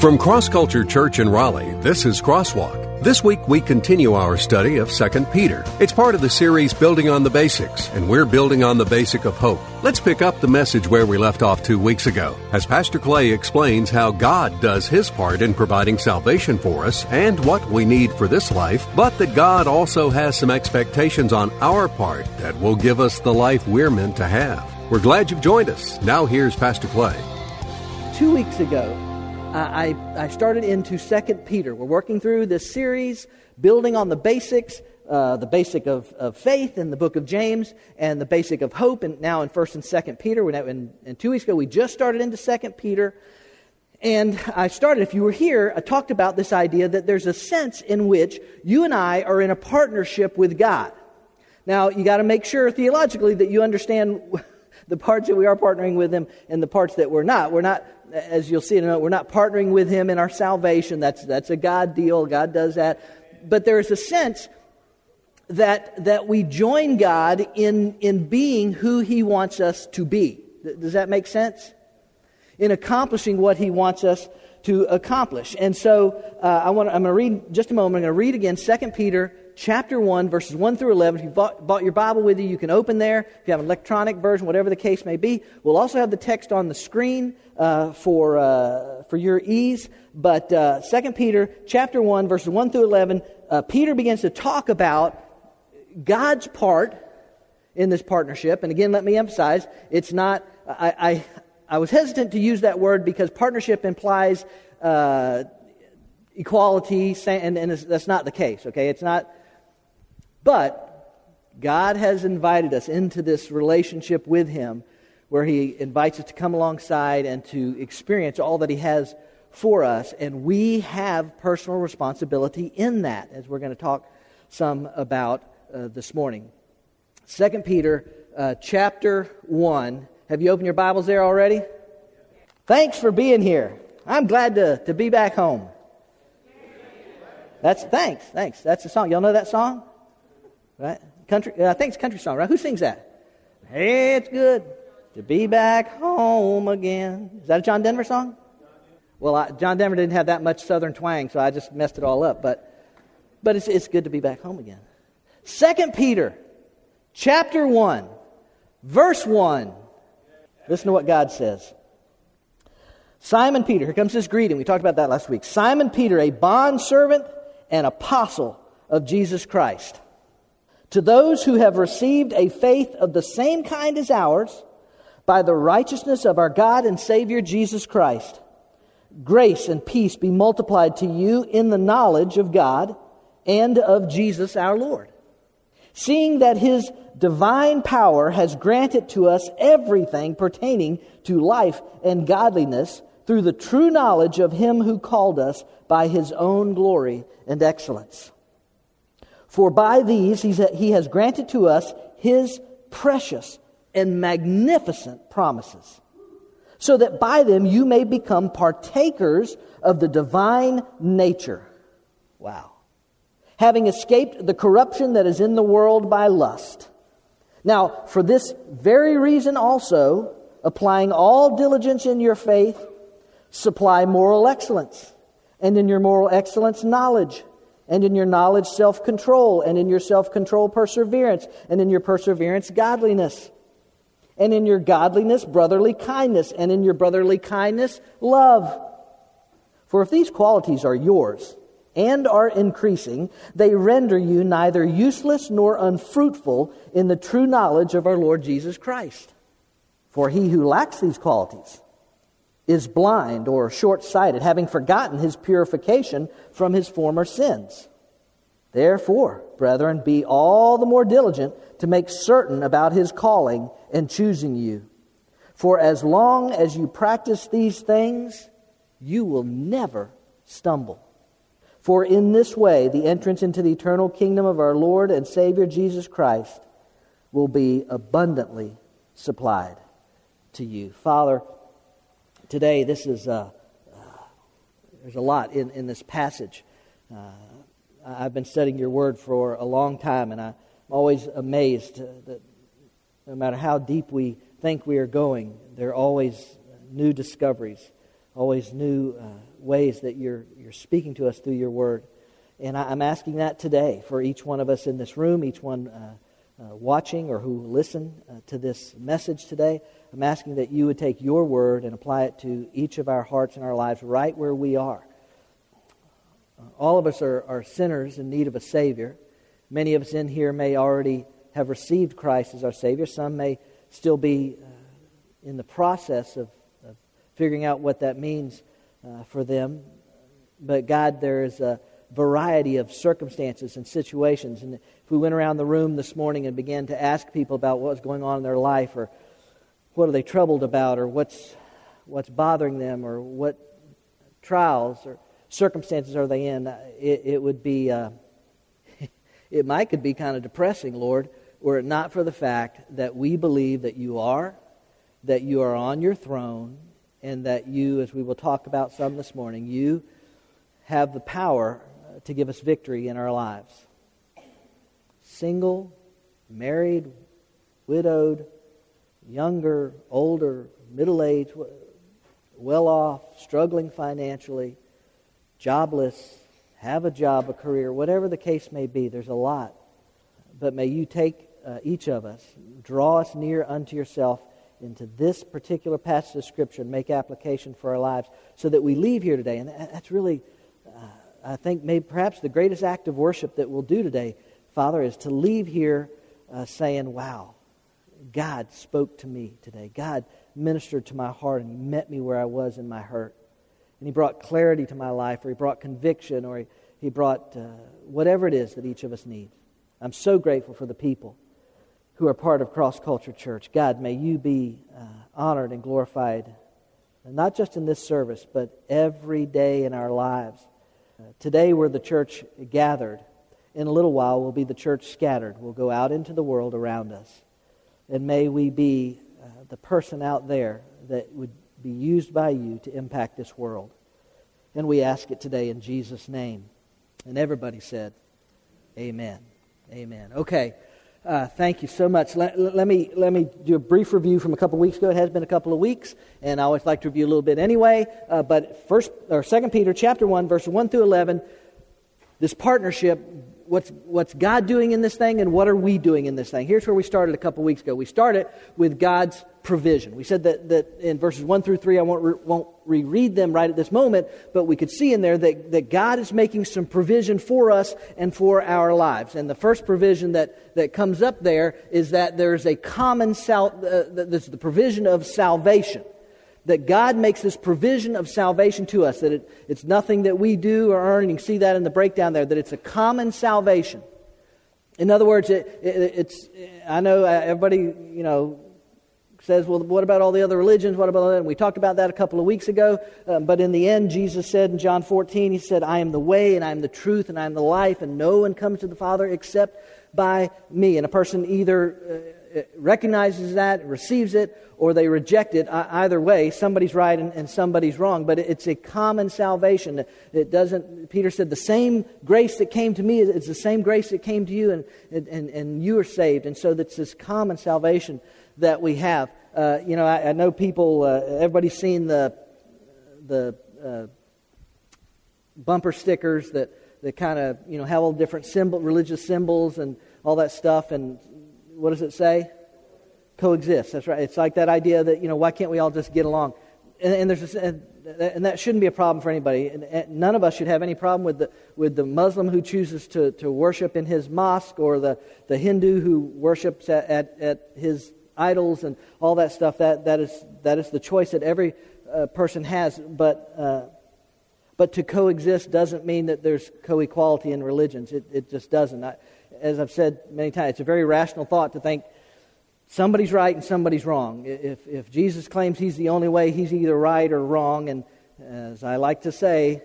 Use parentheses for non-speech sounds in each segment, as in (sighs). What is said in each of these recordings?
From Cross Culture Church in Raleigh, this is Crosswalk. This week we continue our study of 2 Peter. It's part of the series Building on the Basics, and we're building on the basic of hope. Let's pick up the message where we left off two weeks ago, as Pastor Clay explains how God does his part in providing salvation for us and what we need for this life, but that God also has some expectations on our part that will give us the life we're meant to have. We're glad you've joined us. Now here's Pastor Clay. Two weeks ago, I, I started into Second Peter. We're working through this series, building on the basics, uh, the basic of, of faith in the book of James, and the basic of hope, and now in First and Second Peter. Now, and, and two weeks ago, we just started into Second Peter. And I started, if you were here, I talked about this idea that there's a sense in which you and I are in a partnership with God. Now, you got to make sure theologically that you understand (laughs) the parts that we are partnering with Him and the parts that we're not. We're not as you'll see in a we're not partnering with Him in our salvation. That's, that's a God deal. God does that. But there is a sense that, that we join God in, in being who He wants us to be. Does that make sense? In accomplishing what He wants us to accomplish. And so uh, I want I'm going to read just a moment. I'm going to read again 2 Peter chapter 1, verses 1 through 11. If you bought, bought, your Bible with you, you can open there. If you have an electronic version, whatever the case may be, we'll also have the text on the screen uh, for, uh, for your ease. But uh, 2 Peter chapter 1, verses 1 through 11, uh, Peter begins to talk about God's part in this partnership. And again, let me emphasize, it's not, I, I, I was hesitant to use that word because partnership implies uh, equality, and, and that's not the case, okay? It's not but God has invited us into this relationship with Him where He invites us to come alongside and to experience all that He has for us. And we have personal responsibility in that, as we're going to talk some about uh, this morning. 2 Peter uh, chapter 1. Have you opened your Bibles there already? Thanks for being here. I'm glad to, to be back home. That's thanks, thanks. That's the song. Y'all know that song? Right? Country, uh, I think it's country song, right? Who sings that? Hey, it's good to be back home again. Is that a John Denver song? Well, I, John Denver didn't have that much southern twang, so I just messed it all up. But, but it's, it's good to be back home again. Second Peter, chapter 1, verse 1. Listen to what God says. Simon Peter, here comes this greeting. We talked about that last week. Simon Peter, a bondservant and apostle of Jesus Christ to those who have received a faith of the same kind as ours, by the righteousness of our God and Savior Jesus Christ, grace and peace be multiplied to you in the knowledge of God and of Jesus our Lord. Seeing that his divine power has granted to us everything pertaining to life and godliness through the true knowledge of him who called us by his own glory and excellence for by these he has granted to us his precious and magnificent promises, so that by them you may become partakers of the divine nature. Wow. Having escaped the corruption that is in the world by lust. Now, for this very reason also, applying all diligence in your faith, supply moral excellence, and in your moral excellence, knowledge and in your knowledge, self control, and in your self control, perseverance, and in your perseverance, godliness, and in your godliness, brotherly kindness, and in your brotherly kindness, love. For if these qualities are yours and are increasing, they render you neither useless nor unfruitful in the true knowledge of our Lord Jesus Christ. For he who lacks these qualities, is blind or short sighted, having forgotten his purification from his former sins. Therefore, brethren, be all the more diligent to make certain about his calling and choosing you. For as long as you practice these things, you will never stumble. For in this way, the entrance into the eternal kingdom of our Lord and Savior Jesus Christ will be abundantly supplied to you. Father, today, this is uh, uh, there's a lot in, in this passage. Uh, I've been studying your word for a long time, and I'm always amazed that no matter how deep we think we are going, there are always new discoveries, always new uh, ways that you're, you're speaking to us through your word. And I, am asking that today for each one of us in this room, each one uh, watching or who listen uh, to this message today. I'm asking that you would take your word and apply it to each of our hearts and our lives right where we are. Uh, all of us are, are sinners in need of a Savior. Many of us in here may already have received Christ as our Savior. Some may still be uh, in the process of, of, figuring out what that means uh, for them. But God, there is a variety of circumstances and situations. And if we went around the room this morning and began to ask people about what was going on in their life, or what are they troubled about, or what's, what's bothering them, or what trials or circumstances are they in, it, it would be, uh, (laughs) it might could be kind of depressing, Lord, were it not for the fact that we believe that you are, that you are on your throne, and that you, as we will talk about some this morning, you have the power to give us victory in our lives. Single, married, widowed, younger, older, middle aged, well off, struggling financially, jobless, have a job, a career, whatever the case may be, there's a lot. But may you take uh, each of us, draw us near unto yourself into this particular passage of Scripture and make application for our lives so that we leave here today. And that's really I think maybe perhaps the greatest act of worship that we'll do today, Father, is to leave here uh, saying, Wow, God spoke to me today. God ministered to my heart and met me where I was in my hurt. And He brought clarity to my life, or He brought conviction, or He, he brought uh, whatever it is that each of us needs. I'm so grateful for the people who are part of Cross Culture Church. God, may you be uh, honored and glorified, not just in this service, but every day in our lives. Today we're the church gathered. In a little while, we'll be the church scattered. We'll go out into the world around us. And may we be uh, the person out there that would be used by you to impact this world. And we ask it today in Jesus' name. And everybody said, Amen. Amen. Okay. Uh, thank you so much. Let, let, me, let me do a brief review from a couple of weeks ago. It has been a couple of weeks, and I always like to review a little bit anyway. Uh, but first, or Second Peter chapter 1, verse 1 through 11, this partnership what's, what's God doing in this thing and what are we doing in this thing? Here's where we started a couple weeks ago. We started with God's provision. We said that, that in verses 1 through 3, I won't, re, won't reread them right at this moment, but we could see in there that, that God is making some provision for us and for our lives. And the first provision that, that comes up there is that there's a common, sal, uh, the provision of salvation that God makes this provision of salvation to us, that it, it's nothing that we do or earn. And you can see that in the breakdown there, that it's a common salvation. In other words, it, it, it's, I know uh, everybody, you know, says, well, what about all the other religions? What about that? And we talked about that a couple of weeks ago. Um, but in the end, Jesus said in John 14, He said, I am the way and I am the truth and I am the life, and no one comes to the Father except by me. And a person either uh, recognizes that, receives it, or they reject it. Either way, somebody's right and, and somebody's wrong. But it's a common salvation. It doesn't. Peter said, "The same grace that came to me is the same grace that came to you, and and and you are saved." And so that's this common salvation that we have. Uh, you know, I, I know people. Uh, everybody's seen the the uh, bumper stickers that that kind of you know have all different symbol, religious symbols, and all that stuff. And what does it say? Coexist. That's right. It's like that idea that, you know, why can't we all just get along? And, and there's and, that shouldn't be a problem for anybody. And, none of us should have any problem with the, with the Muslim who chooses to, to worship in his mosque or the, the Hindu who worships at, at, at his idols and all that stuff. That, that, is, that is the choice that every uh, person has. But, uh, but to coexist doesn't mean that there's co equality in religions. It, it just doesn't. I, as I've said many times, it's a very rational thought to think somebody's right and somebody's wrong. If, if Jesus claims he's the only way, he's either right or wrong. And as I like to say,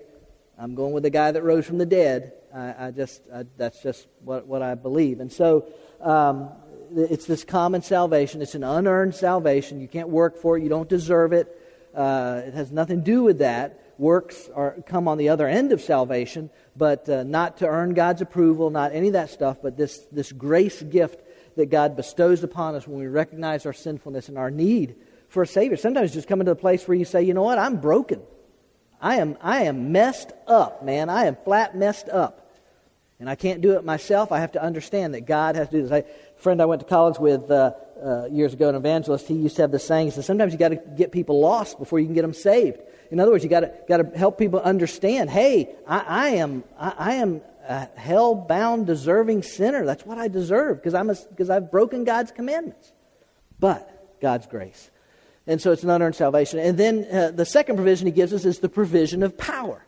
I'm going with the guy that rose from the dead. I, I just, I, that's just what, what I believe. And so um, it's this common salvation. It's an unearned salvation. You can't work for it, you don't deserve it. Uh, it has nothing to do with that. Works are, come on the other end of salvation, but uh, not to earn God's approval, not any of that stuff, but this, this grace gift that God bestows upon us when we recognize our sinfulness and our need for a Savior. Sometimes just coming to the place where you say, you know what, I'm broken. I am, I am messed up, man. I am flat messed up. And I can't do it myself. I have to understand that God has to do this. I, a friend I went to college with uh, uh, years ago, an evangelist, he used to have this saying. He said, Sometimes you got to get people lost before you can get them saved. In other words, you got to help people understand. Hey, I, I am I, I am a hell bound, deserving sinner. That's what I deserve because I've broken God's commandments. But God's grace, and so it's an unearned salvation. And then uh, the second provision He gives us is the provision of power.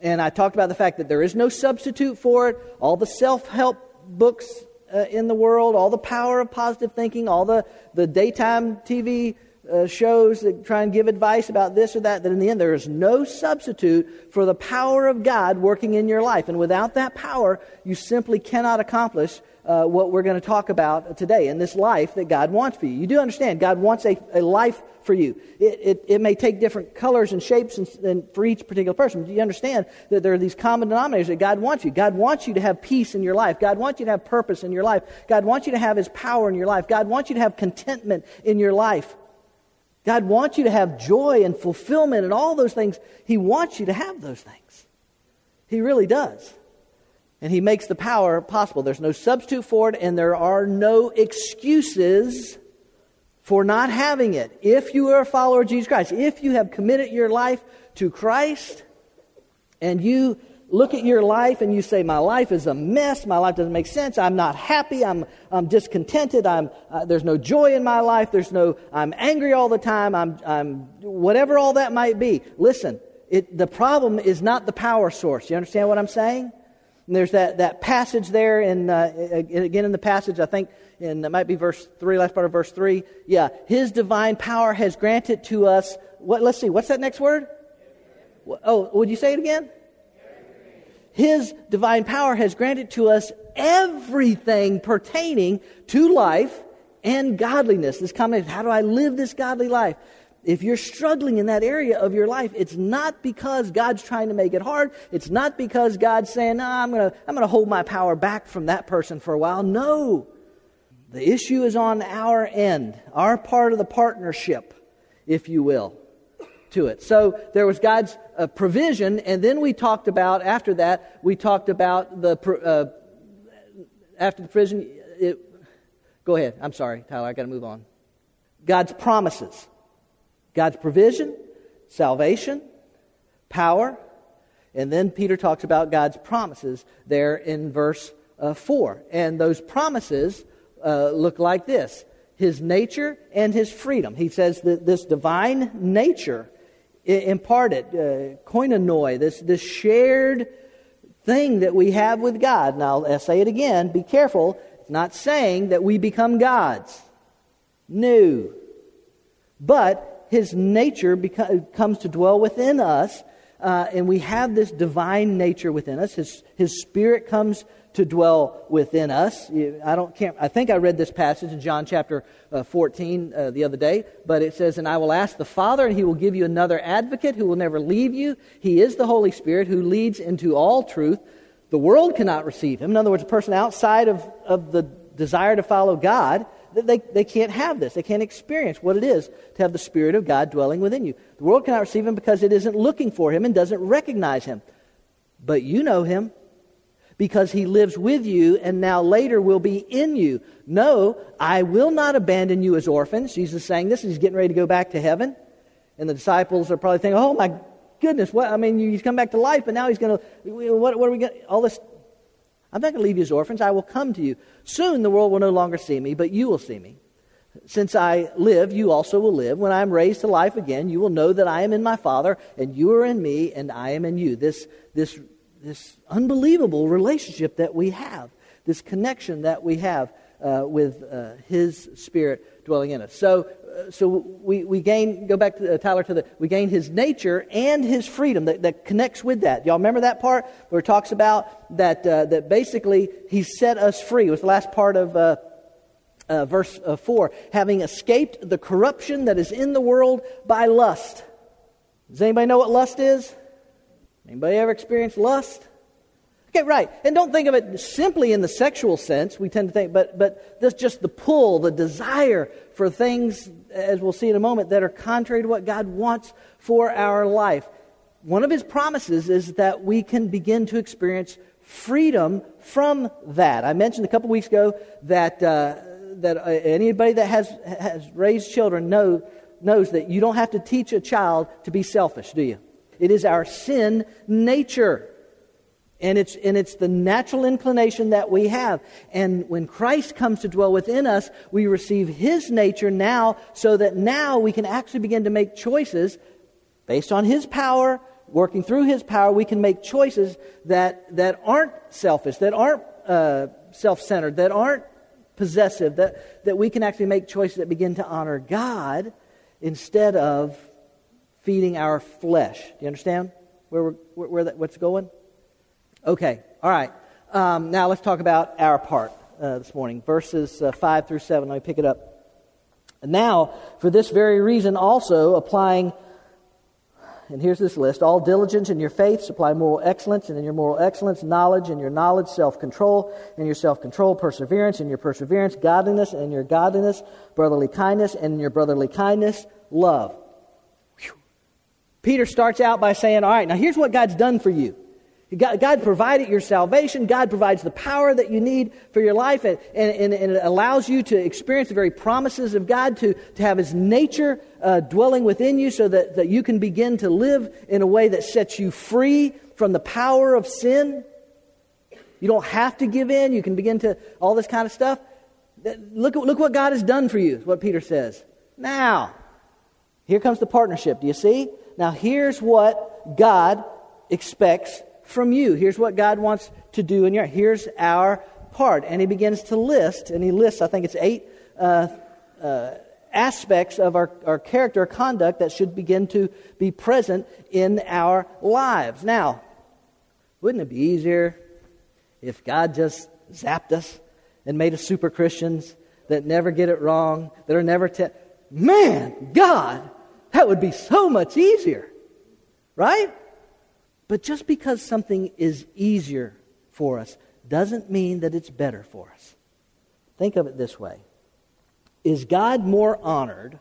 And I talked about the fact that there is no substitute for it. All the self help books uh, in the world, all the power of positive thinking, all the, the daytime TV uh, shows that try and give advice about this or that, that in the end there is no substitute for the power of God working in your life. And without that power, you simply cannot accomplish uh, what we're going to talk about today in this life that God wants for you. You do understand, God wants a, a life for you. It, it, it may take different colors and shapes and, and for each particular person. But you understand that there are these common denominators that God wants you. God wants you to have peace in your life. God wants you to have purpose in your life. God wants you to have His power in your life. God wants you to have contentment in your life. God wants you to have joy and fulfillment and all those things. He wants you to have those things. He really does. And He makes the power possible. There's no substitute for it, and there are no excuses for not having it. If you are a follower of Jesus Christ, if you have committed your life to Christ, and you look at your life and you say, My life is a mess. My life doesn't make sense. I'm not happy. I'm, I'm discontented. I'm, uh, there's no joy in my life. There's no, I'm angry all the time. I'm, I'm whatever all that might be. Listen, it, the problem is not the power source. You understand what I'm saying? And there's that, that passage there, in, uh, again in the passage, I think, in it might be verse 3, last part of verse 3. Yeah, His divine power has granted to us, what, let's see, what's that next word? Oh, would you say it again? His divine power has granted to us everything pertaining to life and godliness. This combination, how do I live this godly life? If you're struggling in that area of your life, it's not because God's trying to make it hard. It's not because God's saying, no, I'm going to I'm going to hold my power back from that person for a while. No. The issue is on our end, our part of the partnership, if you will to it. So there was God's uh, provision, and then we talked about, after that, we talked about the, uh, after the provision, it, go ahead. I'm sorry, Tyler, I got to move on. God's promises. God's provision, salvation, power, and then Peter talks about God's promises there in verse uh, 4. And those promises uh, look like this his nature and his freedom. He says that this divine nature imparted, uh, koinonoi, this, this shared thing that we have with God. Now, I'll say it again, be careful. It's not saying that we become gods. No. But his nature comes to dwell within us, uh, and we have this divine nature within us. His, his spirit comes to dwell within us. I don't can't, I think I read this passage in John chapter uh, 14 uh, the other day, but it says, "And I will ask the Father, and He will give you another Advocate who will never leave you. He is the Holy Spirit who leads into all truth. The world cannot receive Him. In other words, a person outside of, of the desire to follow God." They, they can't have this. They can't experience what it is to have the Spirit of God dwelling within you. The world cannot receive Him because it isn't looking for Him and doesn't recognize Him. But you know Him because he lives with you and now later will be in you. No, I will not abandon you as orphans. Jesus is saying this, he's getting ready to go back to heaven. And the disciples are probably thinking, oh my goodness, what? I mean, he's come back to life, but now he's going to, what, what are we going to, all this. I'm not going to leave you as orphans. I will come to you. Soon the world will no longer see me, but you will see me. Since I live, you also will live. When I am raised to life again, you will know that I am in my Father, and you are in me, and I am in you. This, this this unbelievable relationship that we have, this connection that we have uh, with uh, His Spirit dwelling in us. So, uh, so we, we gain, go back to uh, Tyler, to the, we gain His nature and His freedom that, that connects with that. Y'all remember that part where it talks about that, uh, that basically He set us free? It was the last part of uh, verse 4. Having escaped the corruption that is in the world by lust. Does anybody know what lust is? Anybody ever experienced lust? Okay, right. And don't think of it simply in the sexual sense. We tend to think, but but this just the pull, the desire for things, as we'll see in a moment, that are contrary to what God wants for our life. one of his promises is that we can begin to experience freedom from that. I mentioned a couple weeks ago that, uh, that uh, anybody that has, has raised children know, knows that you don't have to teach a child to be selfish, do you? It is our sin nature. And it's, and it's the natural inclination that we have. And when Christ comes to dwell within us, we receive His nature now so that now we can actually begin to make choices based on His power, working through His power, we can make choices that, that aren't selfish, that aren't uh, self centered, that aren't possessive, that, that we can actually make choices that begin to honor God instead of feeding our flesh. Do you understand where, we're, where, where that, what's going? Okay, all right. Um, now let's talk about our part uh, this morning. Verses uh, 5 through 7. Let me pick it up. Now, for this very reason, also applying, and here's this list all diligence in your faith, supply moral excellence, and in your moral excellence, knowledge, and your knowledge, self control, and your self control, perseverance, and your perseverance, godliness, and your godliness, brotherly kindness, and your brotherly kindness, love. Peter starts out by saying, All right, now here's what God's done for you. God, God, provided your salvation. God provides the power that you need for your life, and, and, and it allows you to experience the very promises of God, to, to have His nature uh, dwelling within you so that, that you can begin to live in a way that sets you free from the power of sin. You don't have to give in. You can begin to, all this kind of stuff. Look, look what God has done for you, is what Peter says. Now, here comes the partnership. Do you see? Now, here's what God expects from you. Here's what God wants to do in your. Here's our part, and he begins to list, and he lists. I think it's eight uh, uh, aspects of our, our character, conduct that should begin to be present in our lives. Now, wouldn't it be easier if God just zapped us and made us super Christians that never get it wrong, that are never te- man, God, that would be so much easier, right? But just because something is easier for us doesn't mean that it's better for us. Think of it this way Is God more honored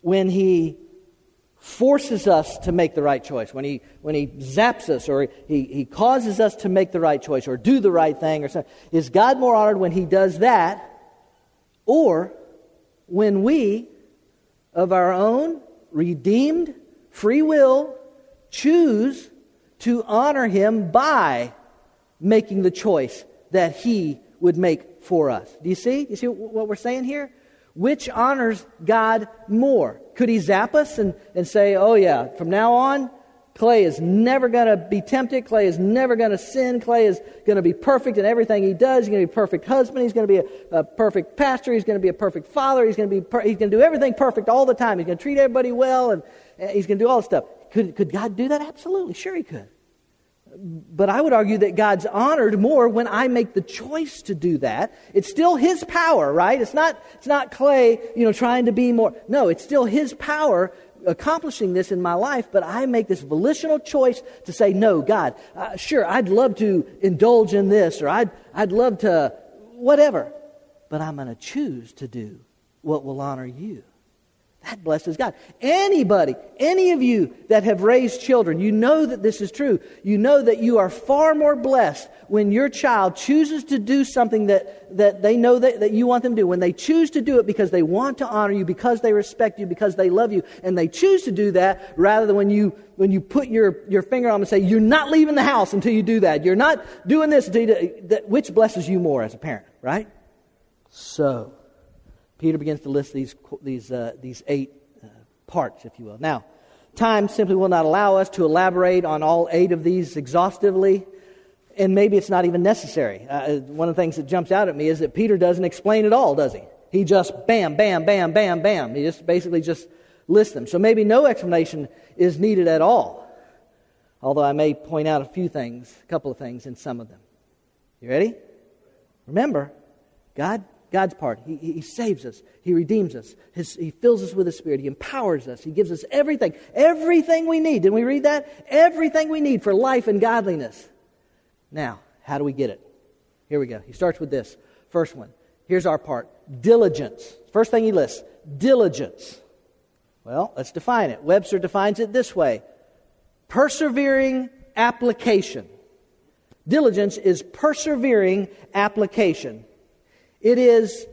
when He forces us to make the right choice, when He, when he zaps us or he, he causes us to make the right choice or do the right thing or something? Is God more honored when He does that or when we, of our own redeemed free will, choose to honor him by making the choice that he would make for us. Do you see? You see what we're saying here? Which honors God more? Could he zap us and, and say, oh, yeah, from now on, Clay is never going to be tempted. Clay is never going to sin. Clay is going to be perfect in everything he does. He's going to be a perfect husband. He's going to be a, a perfect pastor. He's going to be a perfect father. He's going to be per- he's going to do everything perfect all the time. He's going to treat everybody well, and, and he's going to do all this stuff. Could, could God do that? Absolutely. Sure, he could. But I would argue that God's honored more when I make the choice to do that. It's still His power, right? It's not, it's not Clay, you know, trying to be more. No, it's still His power accomplishing this in my life, but I make this volitional choice to say, no, God, uh, sure, I'd love to indulge in this, or I'd, I'd love to whatever, but I'm going to choose to do what will honor you. That blesses God. Anybody, any of you that have raised children, you know that this is true. You know that you are far more blessed when your child chooses to do something that, that they know that, that you want them to do. When they choose to do it because they want to honor you, because they respect you, because they love you, and they choose to do that rather than when you, when you put your, your finger on them and say, You're not leaving the house until you do that. You're not doing this until you do that. Which blesses you more as a parent, right? So, Peter begins to list these, these, uh, these eight uh, parts, if you will. Now, time simply will not allow us to elaborate on all eight of these exhaustively, and maybe it's not even necessary. Uh, one of the things that jumps out at me is that Peter doesn't explain it all, does he? He just bam, bam, bam, bam, bam. He just basically just lists them. So maybe no explanation is needed at all. Although I may point out a few things, a couple of things in some of them. You ready? Remember, God God's part. He, he saves us. He redeems us. His, he fills us with His Spirit. He empowers us. He gives us everything. Everything we need. Didn't we read that? Everything we need for life and godliness. Now, how do we get it? Here we go. He starts with this. First one. Here's our part diligence. First thing he lists diligence. Well, let's define it. Webster defines it this way persevering application. Diligence is persevering application. It is,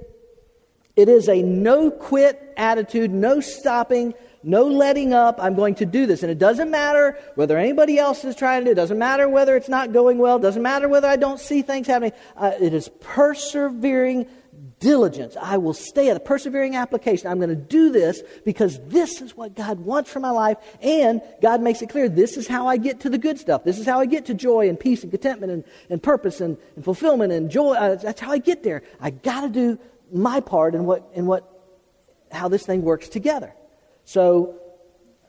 it is a no quit attitude, no stopping, no letting up. I'm going to do this. And it doesn't matter whether anybody else is trying to do it. doesn't matter whether it's not going well. Doesn't matter whether I don't see things happening. Uh, it is persevering diligence. I will stay at a persevering application. I'm going to do this because this is what God wants for my life. And God makes it clear this is how I get to the good stuff. This is how I get to joy and peace and contentment and, and purpose and, and fulfillment and joy. Uh, that's how I get there. I got to do my part in what, in what, how this thing works together. So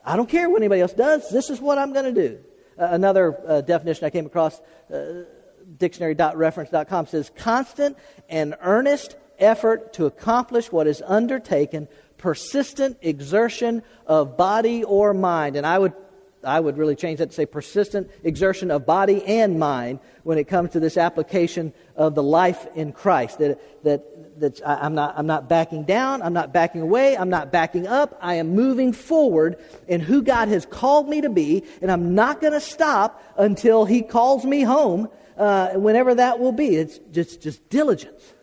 I don't care what anybody else does. This is what I'm going to do. Uh, another uh, definition I came across, uh, dictionary.reference.com says constant and earnest effort to accomplish what is undertaken, persistent exertion of body or mind. And I would, I would really change that to say persistent exertion of body and mind when it comes to this application of the life in Christ. That, that, that I'm, not, I'm not backing down, I'm not backing away, I'm not backing up. I am moving forward in who God has called me to be, and I'm not going to stop until He calls me home, uh, whenever that will be. It's just, just diligence.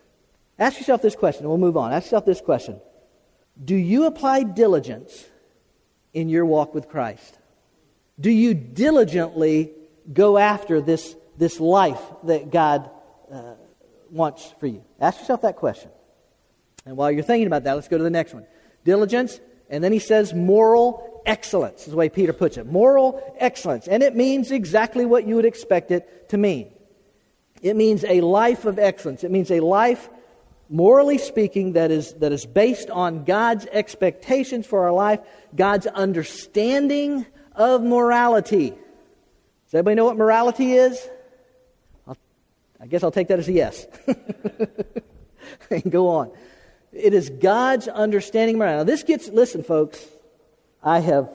Ask yourself this question, and we'll move on. Ask yourself this question Do you apply diligence in your walk with Christ? Do you diligently go after this, this life that God uh, wants for you? Ask yourself that question. And while you're thinking about that, let's go to the next one. Diligence, and then he says moral excellence, is the way Peter puts it. Moral excellence. And it means exactly what you would expect it to mean. It means a life of excellence. It means a life morally speaking, that is, that is based on God's expectations for our life, God's understanding of morality. Does anybody know what morality is? I'll, I guess I'll take that as a yes. (laughs) and go on. It is God's understanding morality. Now, this gets, listen, folks, I have.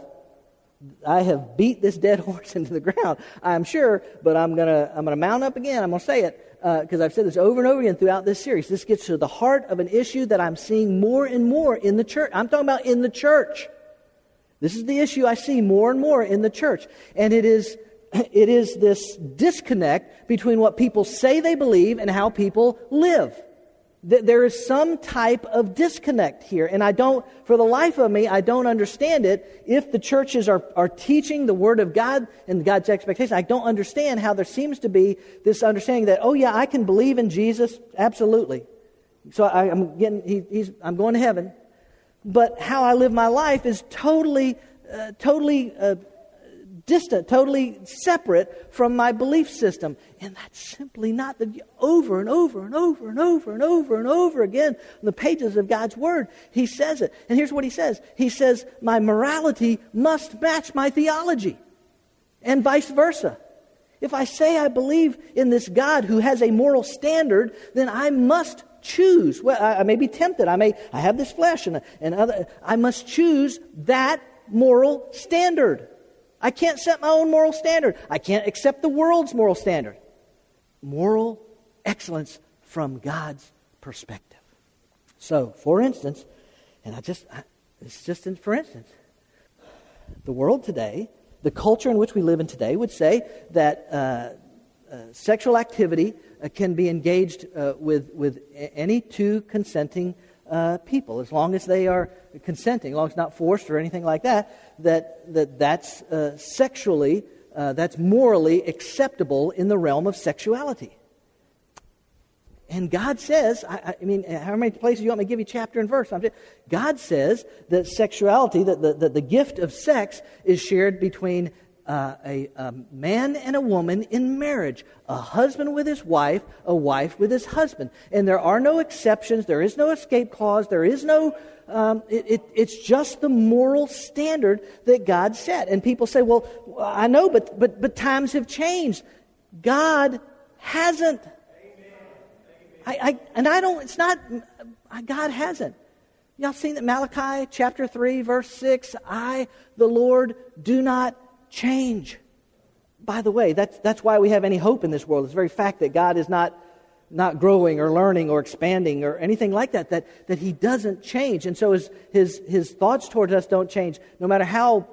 I have beat this dead (laughs) horse into the ground, I'm sure, but I'm going to I'm going to mount up again. I'm going to say it because uh, I've said this over and over again throughout this series. This gets to the heart of an issue that I'm seeing more and more in the church. I'm talking about in the church. This is the issue I see more and more in the church. And it is, (clears throat) it is this disconnect between what people say they believe and how people live there is some type of disconnect here. And I don't, for the life of me, I don't understand it. If the churches are, are teaching the Word of God and God's expectation, I don't understand how there seems to be this understanding that, oh, yeah, I can believe in Jesus, absolutely. So I, am getting, he, he's, I'm going to heaven. But how I live my life is totally, uh, totally uh, distant, totally separate from my belief system. And that's simply not the over and over and over and over and over and over again in the pages of God's Word. He says it. And here's what he says He says, My morality must match my theology, and vice versa. If I say I believe in this God who has a moral standard, then I must choose. Well, I, I may be tempted. I may I have this flesh and, and other. I must choose that moral standard. I can't set my own moral standard. I can't accept the world's moral standard. Moral excellence from God's perspective. So, for instance, and I just, I, it's just in, for instance, the world today, the culture in which we live in today would say that uh, uh, sexual activity uh, can be engaged uh, with, with any two consenting uh, people, as long as they are consenting, as long as it's not forced or anything like that, that, that that's uh, sexually, uh, that's morally acceptable in the realm of sexuality. And God says, I, I, mean, how many places you want me to give you chapter and verse? Just, God says that sexuality, that the, that the gift of sex is shared between uh, a, a, man and a woman in marriage, a husband with his wife, a wife with his husband. And there are no exceptions, there is no escape clause, there is no, um, it, it, it's just the moral standard that God set. And people say, well, I know, but, but, but times have changed. God hasn't. I, I, and I don't, it's not, God hasn't. Y'all seen that Malachi chapter 3, verse 6? I, the Lord, do not change. By the way, that's, that's why we have any hope in this world. It's the very fact that God is not, not growing or learning or expanding or anything like that, that, that He doesn't change. And so his, his, his thoughts towards us don't change. No matter how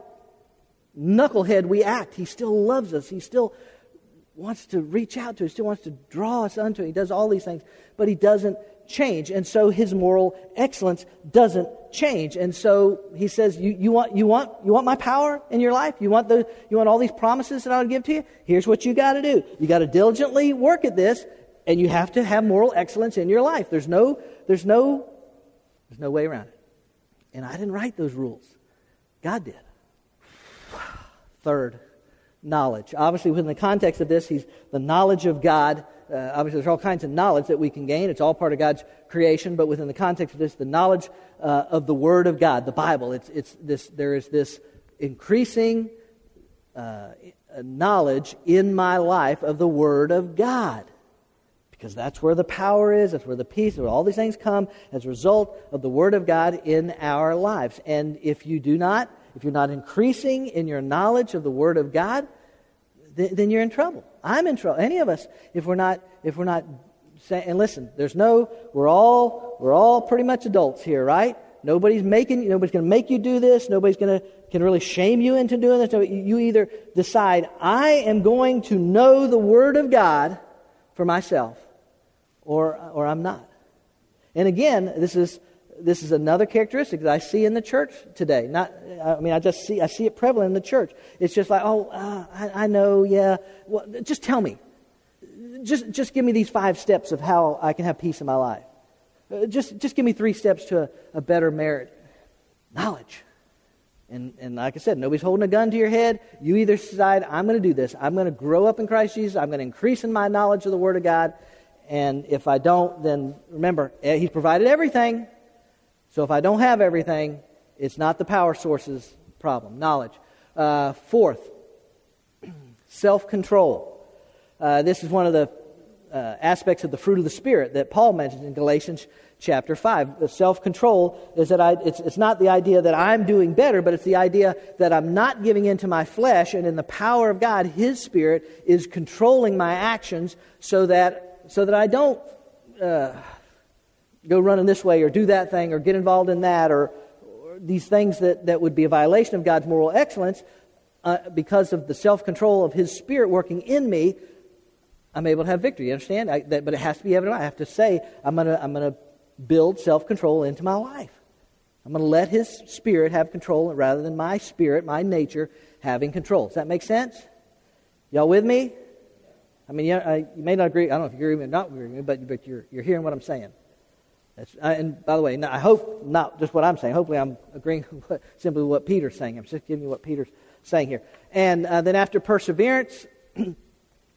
knucklehead we act, He still loves us. He still wants to reach out to us, still wants to draw us unto Him. He does all these things, but He doesn't change. And so His moral excellence doesn't change. And so He says, you, you, want, you, want, you want my power in your life? You want, the, you want all these promises that I'll give to you? Here's what you got to do. You got to diligently work at this, and you have to have moral excellence in your life. There's no, there's no, there's no way around it. And I didn't write those rules. God did. Third, knowledge. Obviously, within the context of this, he's the knowledge of God. Uh, obviously, there's all kinds of knowledge that we can gain. It's all part of God's creation, but within the context of this, the knowledge uh, of the Word of God, the Bible. It's, it's this, there is this increasing uh, knowledge in my life of the Word of God. Because that's where the power is, that's where the peace, where all these things come as a result of the Word of God in our lives. And if you do not, if you're not increasing in your knowledge of the Word of God, th- then you're in trouble. I'm in trouble. Any of us, if we're not, if we're not and listen, there's no, we're all, we're all pretty much adults here, right? Nobody's making, nobody's going to make you do this. Nobody's going to, can really shame you into doing this. You either decide, I am going to know the Word of God for myself, or, or I'm not. And again, this is this is another characteristic that I see in the church today. Not, I mean, I just see I see it prevalent in the church. It's just like, oh, uh, I, I, know, yeah. Well, just tell me. Just just give me these five steps of how I can have peace in my life. Uh, just just give me three steps to a, a better merit. Knowledge. And, and like I said, nobody's holding a gun to your head. You either decide, I'm going to do this. I'm going to grow up in Christ Jesus. I'm going to increase in my knowledge of the Word of God. And if I don't, then remember, eh, He's provided everything. So if I don't have everything, it's not the power source's problem. Knowledge. Uh, fourth, (clears throat) self control. Uh, this is one of the uh, aspects of the fruit of the Spirit that Paul mentions in Galatians chapter 5. Self control is that I, it's, it's not the idea that I'm doing better, but it's the idea that I'm not giving in to my flesh, and in the power of God, His Spirit is controlling my actions so that, so that I don't uh, go running this way or do that thing or get involved in that or, or these things that, that would be a violation of God's moral excellence, uh, because of the self control of His Spirit working in me, I'm able to have victory. You understand? I, that, but it has to be evident. I have to say, I'm going to I'm gonna build self control into my life. I'm going to let His Spirit have control rather than my spirit, my nature, having control. Does that make sense? Y'all with me? I mean, you, uh, you may not agree. I don't know if you agree with me or not agree with me, but, but you're, you're hearing what I'm saying. Uh, and by the way, I hope not just what I'm saying. Hopefully, I'm agreeing (laughs) with simply what Peter's saying. I'm just giving you what Peter's saying here. And uh, then after perseverance, (clears throat)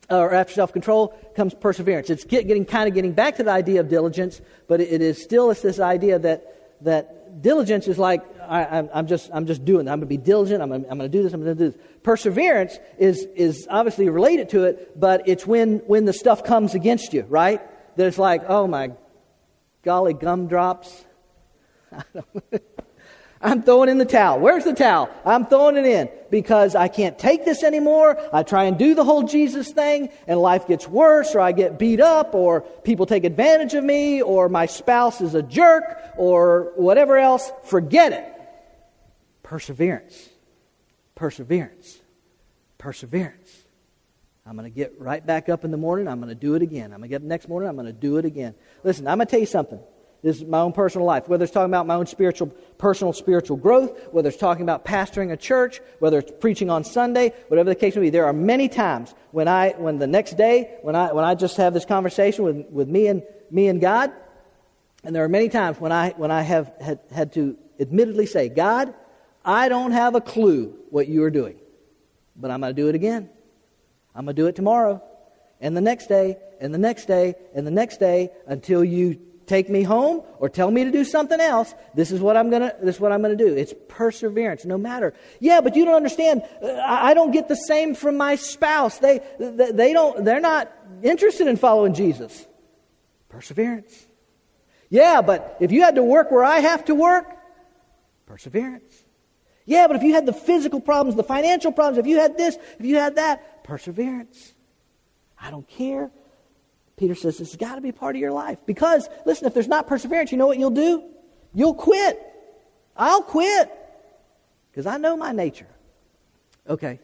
or after self-control, comes perseverance. It's get, getting kind of getting back to the idea of diligence, but it, it is still it's this idea that that diligence is like I, am just I'm just doing. It. I'm going to be diligent. I'm going to do this. I'm going to do this. Perseverance is is obviously related to it, but it's when when the stuff comes against you, right? That it's like, oh my golly gumdrops. (laughs) I'm throwing in the towel. Where's the towel? I'm throwing it in because I can't take this anymore. I try and do the whole Jesus thing, and life gets worse, or I get beat up, or people take advantage of me, or my spouse is a jerk, or whatever else. Forget it. Perseverance. Perseverance. Perseverance. I'm going to get right back up in the morning. I'm going to do it again. I'm going to get up next morning. I'm going to do it again. Listen, I'm going to tell you something. This is my own personal life. Whether it's talking about my own spiritual, personal spiritual growth, whether it's talking about pastoring a church, whether it's preaching on Sunday, whatever the case may be, there are many times when I, when the next day, when I, when I just have this conversation with, with me and me and God, and there are many times when I, when I have had, had to admittedly say, God, I don't have a clue what you are doing, but I'm going to do it again. I'm going to do it tomorrow, and the next day, and the next day, and the next day until you take me home or tell me to do something else. This is what I'm gonna. This is what I'm gonna do. It's perseverance, no matter. Yeah, but you don't understand. Uh, I don't get the same from my spouse. They they don't. They're not interested in following Jesus. Perseverance. Yeah, but if you had to work where I have to work, perseverance. Yeah, but if you had the physical problems, the financial problems, if you had this, if you had that, perseverance. I don't care. Peter says this has got to be part of your life. Because, listen, if there's not perseverance, you know what you'll do? You'll quit. I'll quit. Because I know my nature. Okay.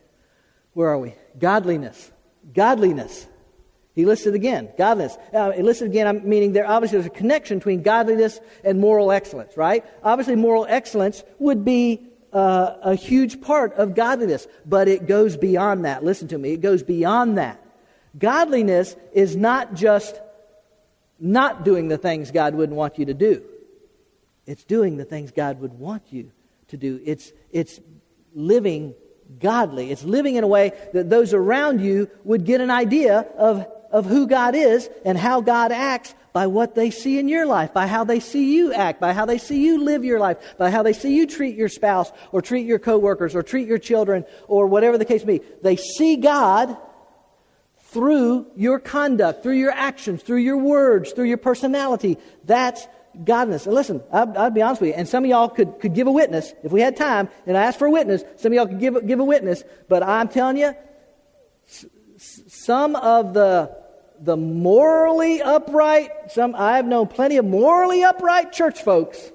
Where are we? Godliness. Godliness. He listed again, godliness. Uh, he listed again, I'm meaning there obviously there's a connection between godliness and moral excellence, right? Obviously, moral excellence would be uh, a huge part of godliness, but it goes beyond that. Listen to me, it goes beyond that. Godliness is not just not doing the things God wouldn't want you to do. It's doing the things God would want you to do. It's, it's living godly. It's living in a way that those around you would get an idea of, of who God is and how God acts by what they see in your life, by how they see you act, by how they see you live your life, by how they see you treat your spouse or treat your coworkers or treat your children or whatever the case may be. They see God through your conduct, through your actions, through your words, through your personality. That's godliness. And listen, I'd, I'd, be honest with you, and some of y'all could, could give a witness if we had time and I asked for a witness. Some of y'all could give, give a witness, but I'm telling you, some of the the morally upright, some I've known plenty of morally upright church folks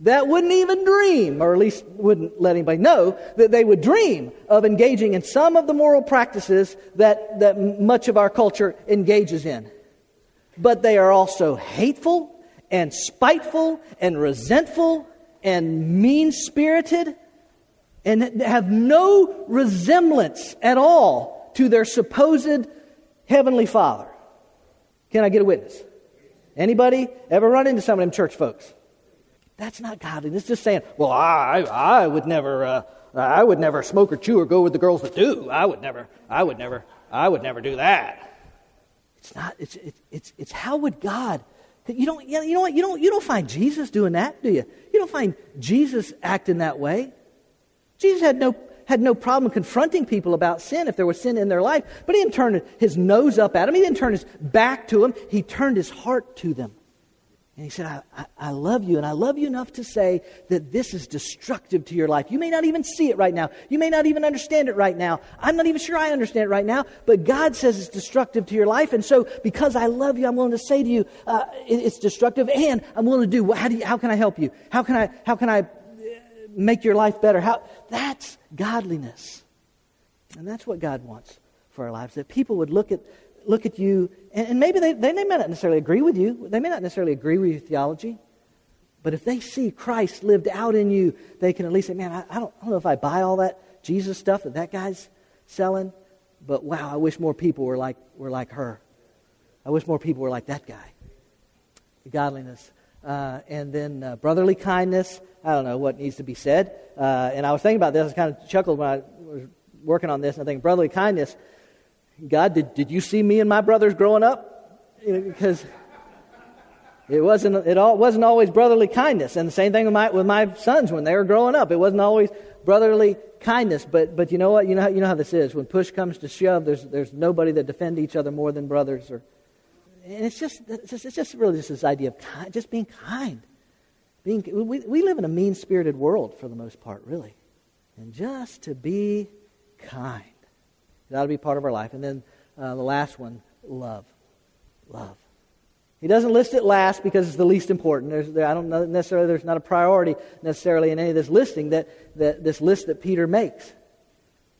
that wouldn't even dream, or at least wouldn't let anybody know, that they would dream of engaging in some of the moral practices that, that much of our culture engages in. But they are also hateful and spiteful and resentful and mean spirited and have no resemblance at all to their supposed Heavenly Father. Can I get a witness? Anybody ever run into some of them church folks? That's not godly. It's just saying, well, I, I would never, uh, I would never smoke or chew or go with the girls that do. I would never, I would never, I would never do that. It's not, it's, it's, it's, it's how would God, you don't, you know what, you don't, you don't find Jesus doing that, do you? You don't find Jesus acting that way. Jesus had no had no problem confronting people about sin if there was sin in their life, but he didn't turn his nose up at them. He didn't turn his back to them. He turned his heart to them. And he said, I, I, I, love you, and I love you enough to say that this is destructive to your life. You may not even see it right now. You may not even understand it right now. I'm not even sure I understand it right now, but God says it's destructive to your life. And so, because I love you, I'm willing to say to you, uh, it, it's destructive, and I'm willing to do, how, do you, how can I help you? How can I, how can I make your life better. How, that's godliness. And that's what God wants for our lives. That people would look at, look at you, and, and maybe they, they may not necessarily agree with you. They may not necessarily agree with your theology. But if they see Christ lived out in you, they can at least say, man, I, I, don't, I don't know if I buy all that Jesus stuff that that guy's selling, but wow, I wish more people were like, were like her. I wish more people were like that guy. The godliness. Uh, and then uh, brotherly kindness. I don't know what needs to be said. Uh, and I was thinking about this. I kind of chuckled when I was working on this. And I think brotherly kindness. God, did, did you see me and my brothers growing up? You know, because it wasn't it all wasn't always brotherly kindness. And the same thing with my with my sons when they were growing up. It wasn't always brotherly kindness. But but you know what? You know you know how this is. When push comes to shove, there's there's nobody that defend each other more than brothers or and it's just, it's just, it's just really just this idea of kind, just being kind. Being, we, we live in a mean spirited world for the most part, really. And just to be kind. That ought to be part of our life. And then uh, the last one, love. Love. He doesn't list it last because it's the least important. There's, there, I don't know necessarily, there's not a priority necessarily in any of this listing that, that this list that Peter makes.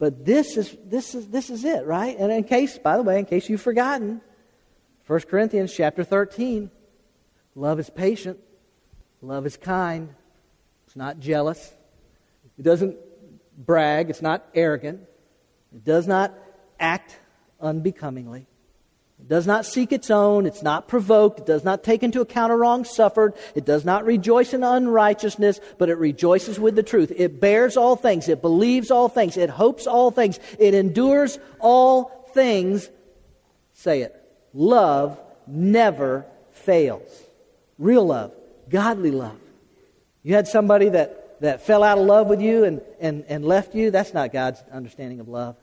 But this is, this is, this is it, right? And in case, by the way, in case you've forgotten, 1 Corinthians chapter 13. Love is patient. Love is kind. It's not jealous. It doesn't brag. It's not arrogant. It does not act unbecomingly. It does not seek its own. It's not provoked. It does not take into account a wrong suffered. It does not rejoice in unrighteousness, but it rejoices with the truth. It bears all things. It believes all things. It hopes all things. It endures all things. Say it love never fails. Real love, godly love. You had somebody that, that fell out of love with you and, and, and left you, that's not God's understanding of love.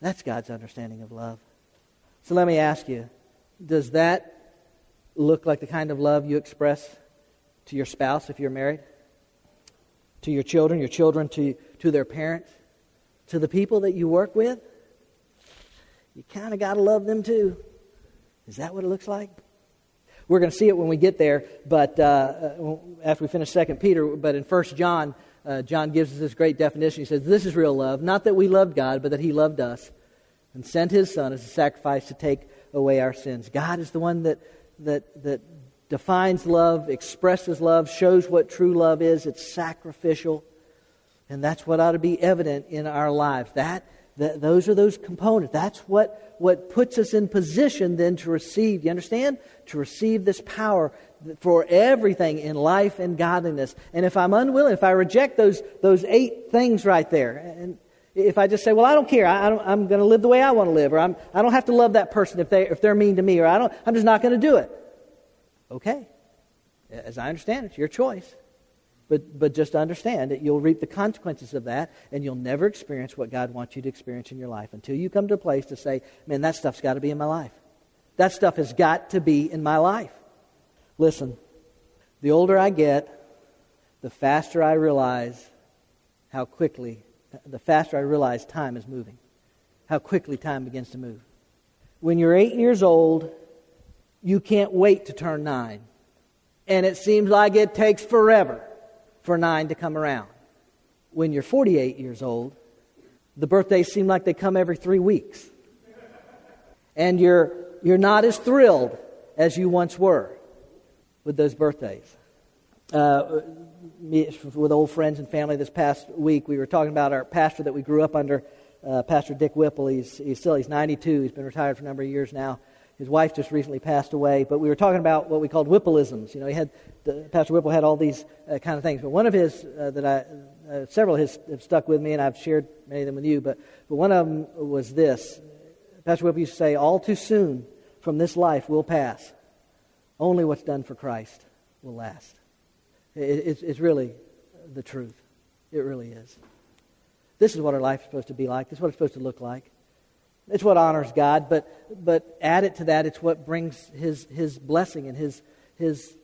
That's God's understanding of love. So let me ask you does that look like the kind of love you express to your spouse if you're married? To your children, your children to, to their parents? To the people that you work with? You kind of got to love them too. Is that what it looks like? We're going to see it when we get there, but uh, uh after we finish Second Peter. But in First John, uh, John gives us this great definition. He says, This is real love, not that we loved God, but that He loved us and sent His Son as a sacrifice to take away our sins. God is the one that, that, that defines love, expresses love, shows what true love is. It's sacrificial. And that's what ought to be evident in our lives. That, that those are those components. That's what, what puts us in position then to receive. You understand? To receive this power for everything in life and godliness. And if I'm unwilling, if I reject those, those eight things right there, and if I just say, well, I don't care, I, I am going to live the way I want to live, or I'm, I don't have to love that person if, they, if they're mean to me, or I don't, I'm just not going to do it. Okay. As I understand it, it's your choice. But, but just understand that you'll reap the consequences of that, and you'll never experience what God wants you to experience in your life until you come to a place to say, man, that stuff's got to be in my life. That stuff has got to be in my life. Listen, the older I get, the faster I realize how quickly, the faster I realize time is moving, how quickly time begins to move. When you're eight years old, you can't wait to turn nine. And it seems like it takes forever for nine to come around. When you're 48 years old, the birthdays seem like they come every three weeks. And you're, you're not as thrilled as you once were with those birthdays. Uh, with old friends and family this past week, we were talking about our pastor that we grew up under, uh, Pastor Dick Whipple. He's, he's still he's 92. He's been retired for a number of years now. His wife just recently passed away, but we were talking about what we called Whippleisms. You know, he had the, Pastor Whipple had all these uh, kind of things, but one of his uh, that I uh, several his have stuck with me, and I've shared many of them with you. But but one of them was this: Pastor Whipple used to say, "All too soon from this life will pass. Only what's done for Christ will last." It, it's, it's really the truth. It really is. This is what our life is supposed to be like. This is what it's supposed to look like. It's what honors God, but, but add it to that, it's what brings his, his blessing and his, his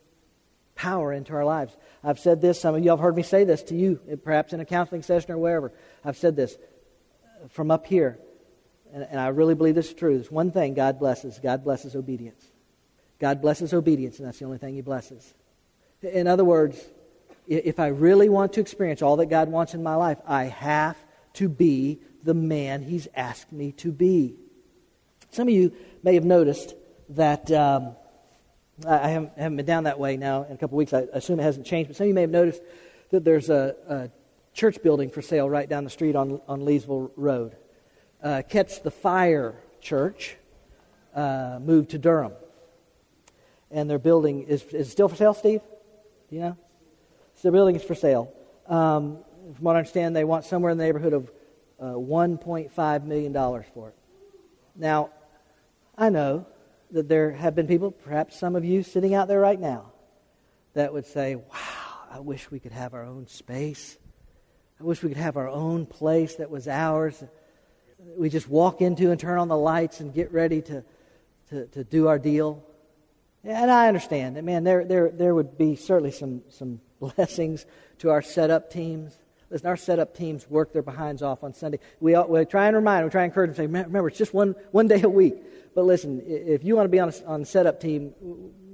power into our lives. I've said this, some of you have heard me say this to you, uh, perhaps in a counseling session or wherever. I've said this uh, from up here, and, and I really believe this is true. There's one thing God blesses God blesses obedience. God blesses obedience, and that's the only thing He blesses. In other words, if I really want to experience all that God wants in my life, I have to be the man he's asked me to be. Some of you may have noticed that um, I haven't, haven't, been down that way now in a couple of weeks. I assume it hasn't changed, but some of you may have noticed that there's a, a church building for sale right down the street on, on Leesville Road. Uh, Catch the Fire Church uh, moved to Durham. And their building is, is still for sale, Steve? Do you know? So the building is for sale. Um, from what I understand, they want somewhere in the neighborhood of uh, $1.5 million for it. Now, I know that there have been people, perhaps some of you sitting out there right now, that would say, Wow, I wish we could have our own space. I wish we could have our own place that was ours. We just walk into and turn on the lights and get ready to, to, to do our deal. And I understand that, man, there, there, there would be certainly some, some (laughs) blessings to our setup teams. Listen, our setup teams work their behinds off on Sunday. We, we try and remind them, we try and encourage them, say, remember, it's just one, one day a week. But listen, if you want to be on, a, on setup team,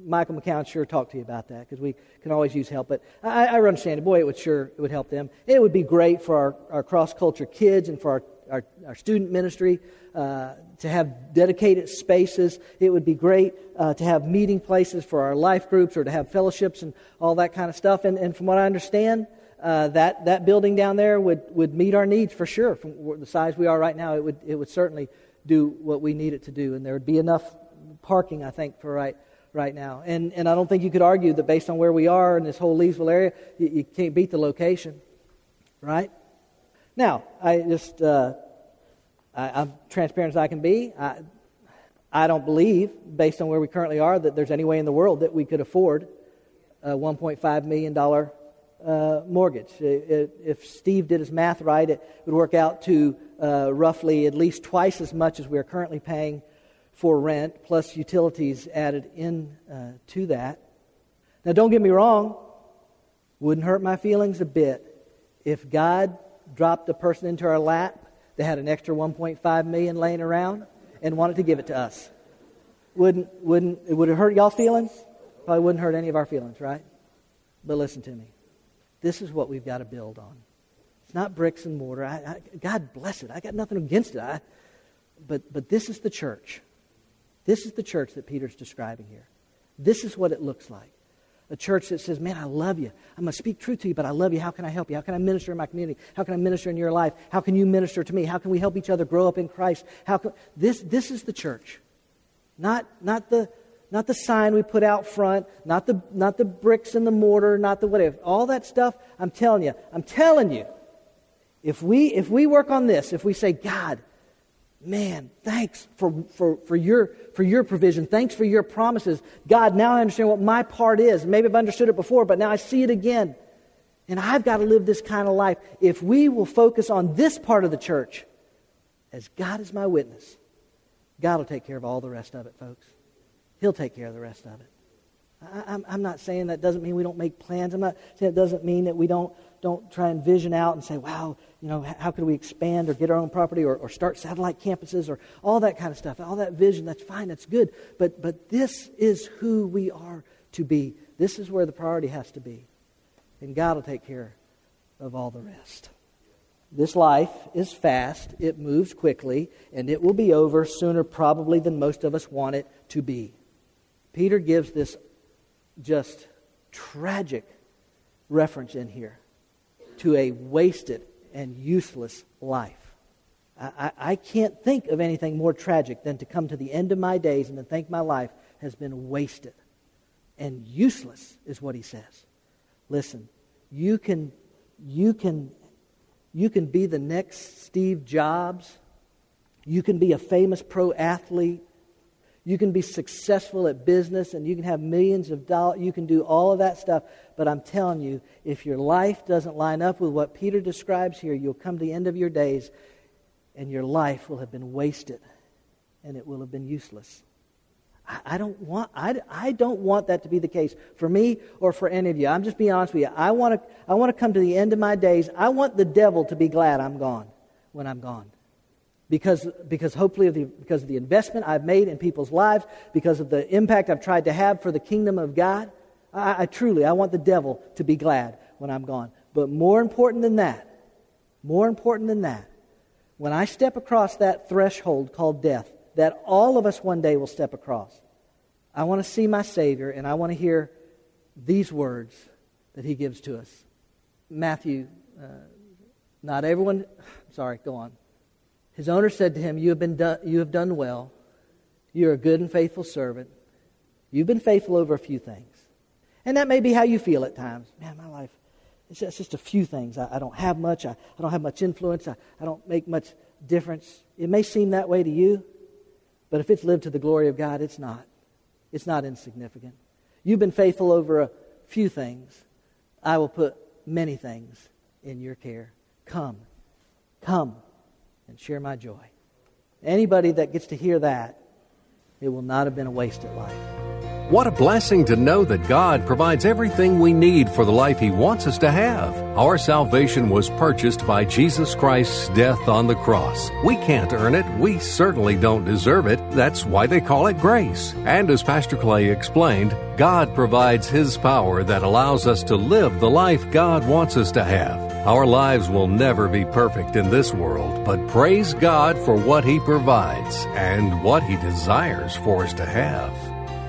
Michael McCown sure talk to you about that because we can always use help. But I, I understand it. Boy, it would sure it would help them. It would be great for our, our cross culture kids and for our, our, our student ministry uh, to have dedicated spaces. It would be great uh, to have meeting places for our life groups or to have fellowships and all that kind of stuff. And, and from what I understand, uh, that, that building down there would, would meet our needs for sure. From the size we are right now, it would, it would certainly do what we need it to do. And there would be enough parking, I think, for right, right now. And, and I don't think you could argue that based on where we are in this whole Leesville area, you, you can't beat the location, right? Now, I just, uh, I, am transparent as I can be. I, I don't believe, based on where we currently are, that there's any way in the world that we could afford a $1.5 million uh, mortgage. It, if Steve did his math right, it would work out to uh, roughly at least twice as much as we are currently paying for rent, plus utilities added in uh, to that. Now, don't get me wrong, wouldn't hurt my feelings a bit if God dropped a person into our lap that had an extra 1.5 million laying around and wanted to give it to us. Wouldn't, wouldn't, would it hurt y'all's feelings? Probably wouldn't hurt any of our feelings, right? But listen to me. This is what we've got to build on. It's not bricks and mortar. I, I, God bless it. I got nothing against it. I, but, but this is the church. This is the church that Peter's describing here. This is what it looks like. A church that says, Man, I love you. I'm going to speak truth to you, but I love you. How can I help you? How can I minister in my community? How can I minister in your life? How can you minister to me? How can we help each other grow up in Christ? How can... this, this is the church. Not, not, the, not the sign we put out front, not the, not the bricks and the mortar, not the whatever. All that stuff, I'm telling you, I'm telling you, if we, if we work on this, if we say, God, man, thanks for, for, for, your, for your provision. Thanks for your promises. God, now I understand what my part is. Maybe I've understood it before, but now I see it again. And I've got to live this kind of life. If we will focus on this part of the church, as God is my witness, God will take care of all the rest of it, folks. He'll take care of the rest of it. I, am not saying that doesn't mean we don't make plans. I'm not saying it doesn't mean that we don't, don't try and vision out and say, wow, you know, how could we expand or get our own property or, or start satellite campuses or all that kind of stuff. All that vision, that's fine, that's good. But, but this is who we are to be. This is where the priority has to be. And God will take care of all the rest. This life is fast, it moves quickly, and it will be over sooner probably than most of us want it to be. Peter gives this just tragic reference in here to a wasted and useless life. I, I, can't think of anything more tragic than to come to the end of my days and to think my life has been wasted and useless, is what he says. Listen, you can, you can, you can be the next Steve Jobs. You can be a famous pro athlete. You can be successful at business and you can have millions of dollars. You can do all of that stuff. But I'm telling you, if your life doesn't line up with what Peter describes here, you'll come to the end of your days and your life will have been wasted and it will have been useless. I, I don't want, I, I don't want that to be the case for me or for any of you. I'm just being honest with you. I want to, I want to come to the end of my days. I want the devil to be glad I'm gone when I'm gone because, because hopefully of the, because of the investment I've made in people's lives, because of the impact I've tried to have for the kingdom of God. I, I truly, I want the devil to be glad when I'm gone. But more important than that, more important than that, when I step across that threshold called death, that all of us one day will step across, I want to see my Savior and I want to hear these words that He gives to us. Matthew, uh, not everyone, (sighs) sorry, go on. His owner said to him, You have, been done, you have done well. You're a good and faithful servant. You've been faithful over a few things. And that may be how you feel at times. Man, my life, it's just, it's just a few things. I, I, don't have much. I, I don't have much influence. I, I don't make much difference. It may seem that way to you, but if it's lived to the glory of God, it's not. It's not insignificant. You've been faithful over a few things. I will put many things in your care. Come. Come and share my joy. Anybody that gets to hear that, it will not have been a wasted life. What a blessing to know that God provides everything we need for the life He wants us to have. Our salvation was purchased by Jesus Christ's death on the cross. We can't earn it. We certainly don't deserve it. That's why they call it grace. And as Pastor Clay explained, God provides His power that allows us to live the life God wants us to have. Our lives will never be perfect in this world, but praise God for what He provides and what He desires for us to have.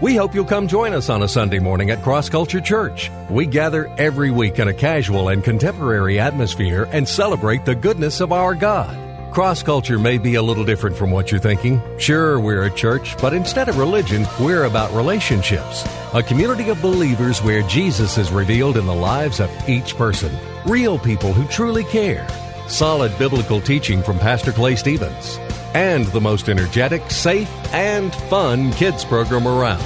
We hope you'll come join us on a Sunday morning at Cross Culture Church. We gather every week in a casual and contemporary atmosphere and celebrate the goodness of our God. Cross culture may be a little different from what you're thinking. Sure, we're a church, but instead of religion, we're about relationships. A community of believers where Jesus is revealed in the lives of each person real people who truly care, solid biblical teaching from Pastor Clay Stevens, and the most energetic, safe, and fun kids program around.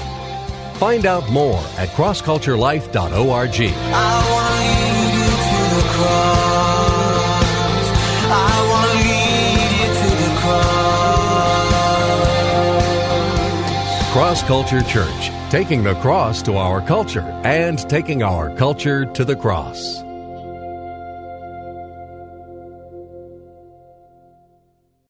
Find out more at crossculturelife.org. Cross Culture Church, taking the cross to our culture and taking our culture to the cross.